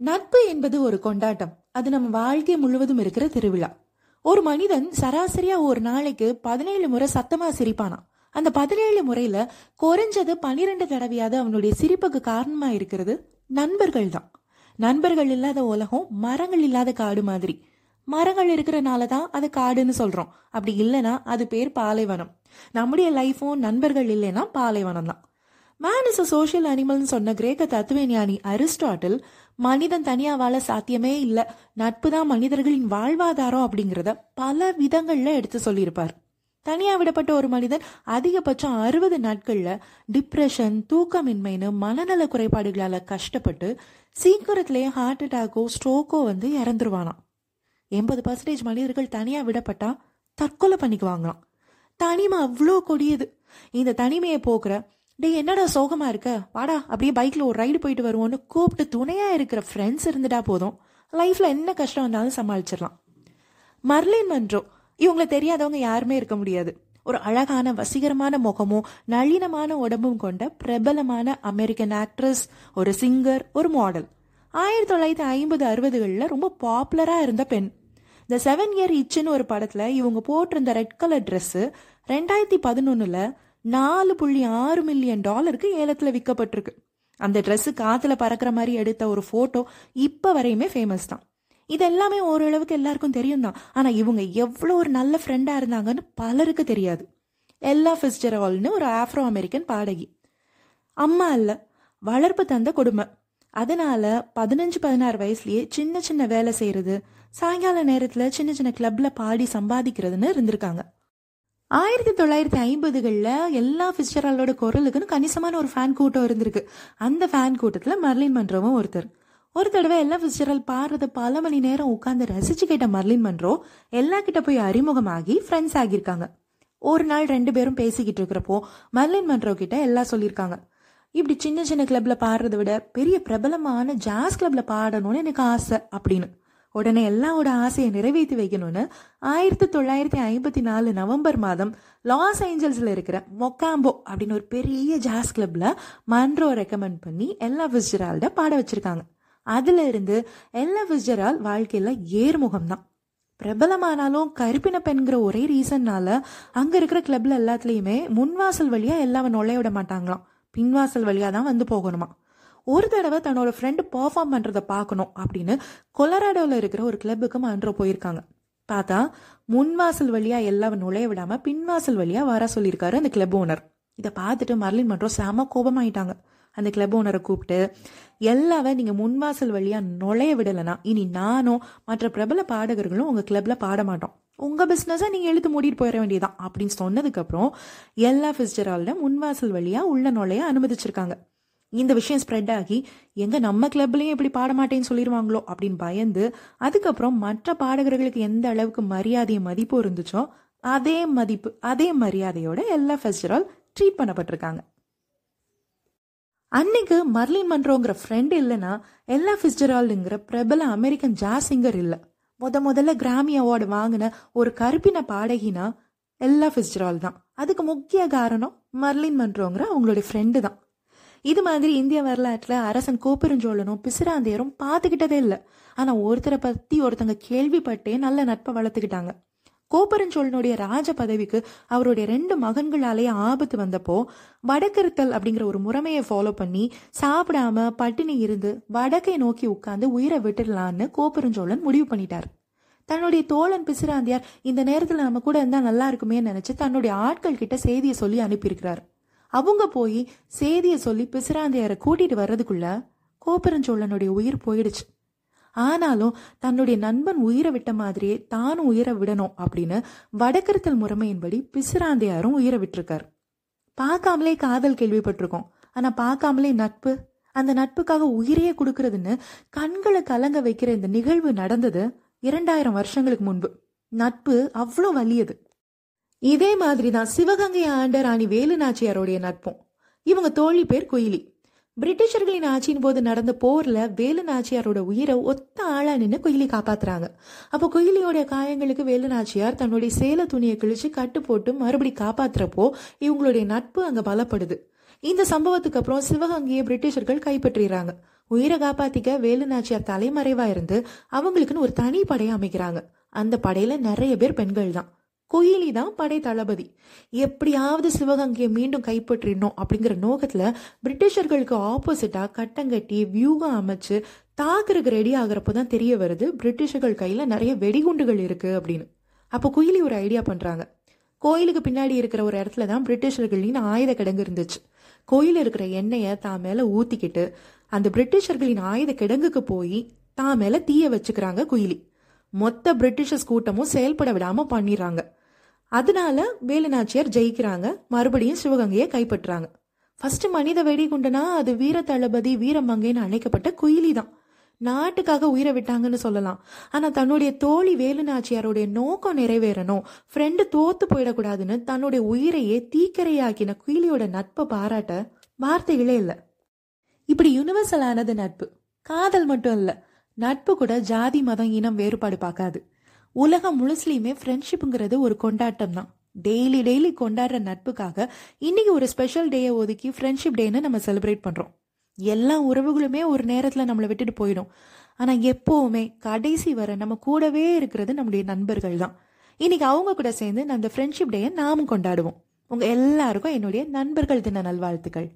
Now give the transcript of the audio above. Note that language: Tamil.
நட்பு என்பது ஒரு கொண்டாட்டம். அது நம்ம வாழ்க்கை முழுவதும் இருக்கிற திருவிழா. ஒரு மனிதன் சராசரியா ஒரு நாளைக்கு பதினேழு முறை சத்தமா சிரிப்பானா அந்த பதினேழு முறையில குறைஞ்சது பனிரெண்டு தடவையாவது அவனுடைய சிரிப்புக்கு காரணமா இருக்கிறது நண்பர்கள் தான் நண்பர்கள் இல்லாத உலகம் மரங்கள் இல்லாத காடு மாதிரி. மரங்கள் இருக்கிறனால தான் அது காடுன்னு சொல்றோம். அப்படி இல்லைன்னா அது பேர் பாலைவனம். நம்முடைய லைஃபும் நண்பர்கள் இல்லைன்னா பாலைவனம் தான் மேன் இஸ் அ சோஷியல் அனிமல்னு சொன்ன கிரேக்க தத்துவ ஞானி அரிஸ்டாட்டில் மனிதன் தனியா வாழ சாத்தியமே இல்லை. நட்பு தான் மனிதர்களின் வாழ்வாதாரம் அப்படிங்கிறத பல விதங்கள்ல எடுத்து சொல்லியிருப்பார். தனியா விடப்பட்ட ஒரு மனிதன் அதிகபட்சம் அறுபது நாட்கள்ல டிப்ரெஷன் தூக்கமின்மைன்னு மனநல குறைபாடுகளால கஷ்டப்பட்டு சீக்கிரத்திலேயே ஹார்ட் அட்டாக்கோ ஸ்ட்ரோக்கோ வந்து இறந்துருவானாம். எண்பது பர்சன்டேஜ் மனிதர்கள் தனியா விடப்பட்டா தற்கொலை பண்ணிக்குவாங்களாம். தனிமை அவ்வளோ கொடியது. இந்த தனிமையை போக்குற டேய் என்னடா சோகமா இருக்க? வாடா அப்படியே பைக்ல ஒரு ரைடு போயிட்டு வருவோன்னு கூப்பிட்டு துணையா இருக்கிற ஃப்ரெண்ட்ஸ் இருந்துட்டா போதும். லைஃப்ல என்ன கஷ்டம் வந்தாலும் சமாளிச்சிடலாம். மர்லின் மன்றோ இவங்களை தெரியாதவங்க யாருமே இருக்க முடியாது. ஒரு அழகான வசீகரமான முகமும் நளினமான உடம்பும் கொண்ட பிரபலமான அமெரிக்கன் ஆக்ட்ரஸ் ஒரு சிங்கர் ஒரு மாடல் ஆயிரத்தி தொள்ளாயிரத்தி ஐம்பது அறுபதுகளில் ரொம்ப பாப்புலராக இருந்த பெண். இந்த செவன் இயர் இச்சுன்னு ஒரு படத்தில் இவங்க போட்டிருந்த ரெட் கலர் ட்ரெஸ்ஸு ரெண்டாயிரத்தி பதினொன்னில் நாலு புள்ளி ஆறு மில்லியன் டாலருக்கு ஏலத்துல விற்கப்பட்டிருக்கு அந்த ட்ரெஸ்ஸு காத்துல பறக்கிற மாதிரி எடுத்த ஒரு போட்டோ இப்ப வரையுமே ஃபேமஸ் தான். இது எல்லாமே ஓரளவுக்கு எல்லாருக்கும் தெரியும் தான். ஆனா இவங்க எவ்வளோ ஒரு நல்ல ஃப்ரெண்டா இருந்தாங்கன்னு பலருக்கு தெரியாது. எல்லா ஃபிஸ்டரால்னு ஒரு ஆஃப்ரோ அமெரிக்கன் பாடகி. அம்மா இல்ல வளர்ப்பு தந்த கொடுமை. அதனால பதினஞ்சு பதினாறு வயசுலயே சின்ன சின்ன வேலை செய்யறது சாயங்கால நேரத்துல சின்ன சின்ன கிளப்ல பாடி சம்பாதிக்கிறதுன்னு இருந்திருக்காங்க. ஆயிரத்தி தொள்ளாயிரத்தி ஐம்பதுகளில் எல்லா ஃபிஸ்டராலோட குரலுக்குன்னு கணிசமான ஒரு ஃபேன் கூட்டம் இருந்திருக்கு. அந்த ஃபேன் கூட்டத்தில் மர்லின் மன்றோவும் ஒருத்தர். ஒரு தடவை எல்லா ஃபிஸ்டரால் பாடுறத பல மணி நேரம் உட்காந்து ரசிச்சு கேட்ட மர்லின் மன்றோ எல்லா கிட்ட போய் அறிமுகமாகி ஃப்ரெண்ட்ஸ் ஆகியிருக்காங்க. ஒரு நாள் ரெண்டு பேரும் பேசிக்கிட்டு இருக்கிறப்போ மர்லின் மன்றோ கிட்ட எல்லாம் சொல்லியிருக்காங்க. இப்படி சின்ன சின்ன கிளப்ல பாடுறதை விட பெரிய பிரபலமான ஜாஸ் கிளப்ல பாடணும்னு எனக்கு ஆசை அப்படின்னு. உடனே எல்லாரோட ஆசையை நிறைவேற்றி வைக்கணும்னு ஆயிரத்தி தொள்ளாயிரத்தி ஐம்பத்தி நாலு நவம்பர் மாதம் லாஸ் ஏஞ்சல்ஸில் இருக்கிற மொக்காம்போ அப்படின்னு ஒரு பெரிய ஜாஸ் கிளப்பில் மன்றோ ரெக்கமெண்ட் பண்ணி எல்லா விஸ்ஜரால்ட பாட வச்சுருக்காங்க. அதுல இருந்து எல்லா விஸ்ஜரால் வாழ்க்கையில் ஏர்முகம் தான். பிரபலமானாலும் கருப்பின பெண்கிற ஒரே ரீசன்னால அங்கே இருக்கிற கிளப்ல எல்லாத்துலேயுமே முன்வாசல் வழியாக எல்லாமே நுழைய விட மாட்டாங்களாம். பின்வாசல் வழியாக தான் வந்து போகணுமா ஒரு தடவை தன்னோட ஃப்ரெண்டு பெர்ஃபார்ம் பண்ணுறதை பார்க்கணும் அப்படின்னு கொலராடோவில் இருக்கிற ஒரு கிளப்புக்கு மன்றோ போயிருக்காங்க. பார்த்தா முன்வாசல் வழியாக எல்லாவன் நுழைய விடாமல் பின்வாசல் வழியாக வர சொல்லியிருக்காரு அந்த கிளப் ஓனர் இதை பார்த்துட்டு மர்லின் மன்றோ செம கோபமாயிட்டாங்க. அந்த கிளப் ஓனரை கூப்பிட்டு எல்லாவ நீங்கள் முன்வாசல் வழியாக நுழைய விடலைன்னா இனி நானும் மற்ற பிரபல பாடகர்களும் உங்கள் கிளப்பில் பாட மாட்டோம். உங்கள் பிஸ்னஸை நீங்கள் எழுத்து மூடிட்டு போயிட வேண்டியதான் அப்படின்னு சொன்னதுக்கப்புறம் எல்லா ஃபிஸ்டரால்ட முன்வாசல் வழியாக உள்ள நுழைய அனுமதிச்சிருக்காங்க. இந்த விஷயம் ஸ்ப்ரெட் ஆகி எங்க நம்ம கிளப்லையும் இப்படி பாட மாட்டேன்னு சொல்லிடுவாங்களோ அப்படின்னு பயந்து அதுக்கப்புறம் மற்ற பாடகர்களுக்கு எந்த அளவுக்கு மரியாதையும் மதிப்பும் இருந்துச்சோ அதே மதிப்பு அதே மரியாதையோட எல்லா ஃபெஸ்டிவல் ட்ரீட் பண்ணப்பட்டிருக்காங்க. அன்னைக்கு மர்லின் மன்றோங்கிற ஃப்ரெண்ட் இல்லைன்னா எல்லா ஃபிஸ்டரால்ங்கிற பிரபல அமெரிக்கன் ஜாஸ் சிங்கர் இல்லை. முத முதல்ல கிராமி அவார்டு வாங்கின ஒரு கருப்பின பாடகினா எல்லா ஃபிஸ்டரால் தான். அதுக்கு முக்கிய காரணம் மர்லின் மன்றோங்கிற அவங்களுடைய ஃப்ரெண்டு தான். இது மாதிரி இந்திய வரலாற்றில் அரசன் கோப்பெருஞ்சோழனும் பிசிராந்தையரும் பார்த்துக்கிட்டதே இல்லை. ஆனால் ஒருத்தரை பற்றி ஒருத்தங்க கேள்விப்பட்டே நல்ல நட்பை வளர்த்துக்கிட்டாங்க. கோப்பெருஞ்சோழனுடைய ராஜ பதவிக்கு அவருடைய ரெண்டு மகன்களாலேயே ஆபத்து வந்தப்போ வடக்கிருத்தல் அப்படிங்கிற ஒரு முறைமையை ஃபாலோ பண்ணி சாப்பிடாம பட்டினி இருந்து வடக்கை நோக்கி உட்கார்ந்து உயிரை விட்டுடலான்னு கோப்பெருஞ்சோழன் முடிவு பண்ணிட்டார். தன்னுடைய தோழன் பிசிராந்தியார் இந்த நேரத்தில் நம்ம கூட இருந்தால் நல்லா இருக்குமே நினைச்சு தன்னுடைய ஆட்கள் கிட்ட செய்தியை சொல்லி அனுப்பியிருக்கிறார். அவங்க போய் செய்தியை சொல்லி பிசிராந்தையரை கூட்டிட்டு வர்றதுக்குள்ள கோபுரஞ்சோழனுடைய உயிர் போயிடுச்சு. ஆனாலும் தன்னுடைய நண்பன் உயிரை விட்ட மாதிரியே தானும் உயிரை விடணும் அப்படின்னு வடக்கருத்தல் முறைமையின்படி பிசிராந்தையாரும் உயிரை விட்டிருக்காரு. பார்க்காமலே காதல் கேள்விப்பட்டிருக்கோம். ஆனா பார்க்காமலே நட்பு அந்த நட்புக்காக உயிரையே கொடுக்கறதுன்னு கண்களை கலங்க வைக்கிற இந்த நிகழ்வு நடந்தது இரண்டாயிரம் வருஷங்களுக்கு முன்பு. நட்பு அவ்வளோ வலியது. இதே மாதிரி தான் சிவகங்கை ஆண்ட ராணி வேலு நாச்சியாருடைய நட்பும். இவங்க தோழி பேர் குயிலி. பிரிட்டிஷர்களின் ஆட்சியின் போது நடந்த போர்ல வேலு நாச்சியாரோட உயிரை ஒத்த ஆளா நின்று குயிலி காப்பாத்துறாங்க. அப்போ குயிலியோட காயங்களுக்கு வேலு நாச்சியார் தன்னுடைய சேல துணியை கிழிச்சு கட்டு போட்டு மறுபடி காப்பாத்துறப்போ இவங்களுடைய நட்பு அங்க பலப்படுது. இந்த சம்பவத்துக்கு அப்புறம் சிவகங்கையை பிரிட்டிஷர்கள் கைப்பற்றிடுறாங்க உயிரை காப்பாத்திக்க வேலு நாச்சியார் தலைமறைவா இருந்து அவங்களுக்குன்னு ஒரு தனி படையை அமைக்கிறாங்க. அந்த படையில நிறைய பேர் பெண்கள் தான் குயிலி தான் படை தளபதி. எப்படியாவது சிவகங்கையை மீண்டும் கைப்பற்றிடணும் அப்படிங்கிற நோக்கத்துல பிரிட்டிஷர்களுக்கு ஆப்போசிட்டா கட்டங்கட்டி வியூகம் அமைச்சு தாக்குறதுக்கு ரெடி தான் தெரிய வருது பிரிட்டிஷர்கள் கையில நிறைய வெடிகுண்டுகள் இருக்கு அப்படின்னு. அப்போ குயிலி ஒரு ஐடியா பண்றாங்க. கோயிலுக்கு பின்னாடி இருக்கிற ஒரு இடத்துல தான் பிரிட்டிஷர்களின் ஆயுத கிடங்கு இருந்துச்சு. கோயில் இருக்கிற எண்ணெயை தான் மேல ஊத்திக்கிட்டு அந்த பிரிட்டிஷர்களின் ஆயுத கிடங்குக்கு போய் தான் மேல தீய வச்சுக்கிறாங்க குயிலி. மொத்த பிரிட்டிஷர்ஸ் கூட்டமும் செயல்பட விடாம பண்ணிடுறாங்க. அதனால வேலுநாச்சியார் ஜெயிக்கிறாங்க. மறுபடியும் சிவகங்கையை கைப்பற்றுறாங்க ஃபர்ஸ்ட் மனித வெடிகுண்டுனா அது வீர தளபதி வீரமங்கைன்னு அழைக்கப்பட்ட குயிலி தான். நாட்டுக்காக உயிரை விட்டாங்கன்னு சொல்லலாம். ஆனா தன்னுடைய தோழி வேலுநாச்சியாருடைய நோக்கம் நிறைவேறணும். ஃப்ரெண்டு தோத்து போயிடக்கூடாதுன்னு தன்னுடைய உயிரையே தீக்கரையாக்கின குயிலியோட நட்பை பாராட்ட வார்த்தைகளே இல்லை. இப்படி யூனிவர்சலானது நட்பு. காதல் மட்டும் இல்லை நட்பு கூட ஜாதி மதம் இனம் வேறுபாடு பார்க்காது. உலகம் முழுசுலையுமே ஃப்ரெண்ட்ஷிப்புங்கிறது ஒரு கொண்டாட்டம் தான் டெய்லி டெய்லி கொண்டாடுற நட்புக்காக இன்னைக்கு ஒரு ஸ்பெஷல் டேயை ஒதுக்கி ஃப்ரெண்ட்ஷிப் டேன்னு நம்ம செலிப்ரேட் பண்றோம். எல்லா உறவுகளுமே ஒரு நேரத்துல நம்மளை விட்டுட்டு போயிடும். ஆனா எப்பவுமே கடைசி வர நம்ம கூடவே இருக்கிறது நம்முடைய நண்பர்கள் தான். இன்னைக்கு அவங்க கூட சேர்ந்து அந்த ஃப்ரெண்ட்ஷிப் டேயை நாமும் கொண்டாடுவோம். உங்க எல்லாருக்கும் என்னுடைய நண்பர்கள் தின நல்வாழ்த்துக்கள்.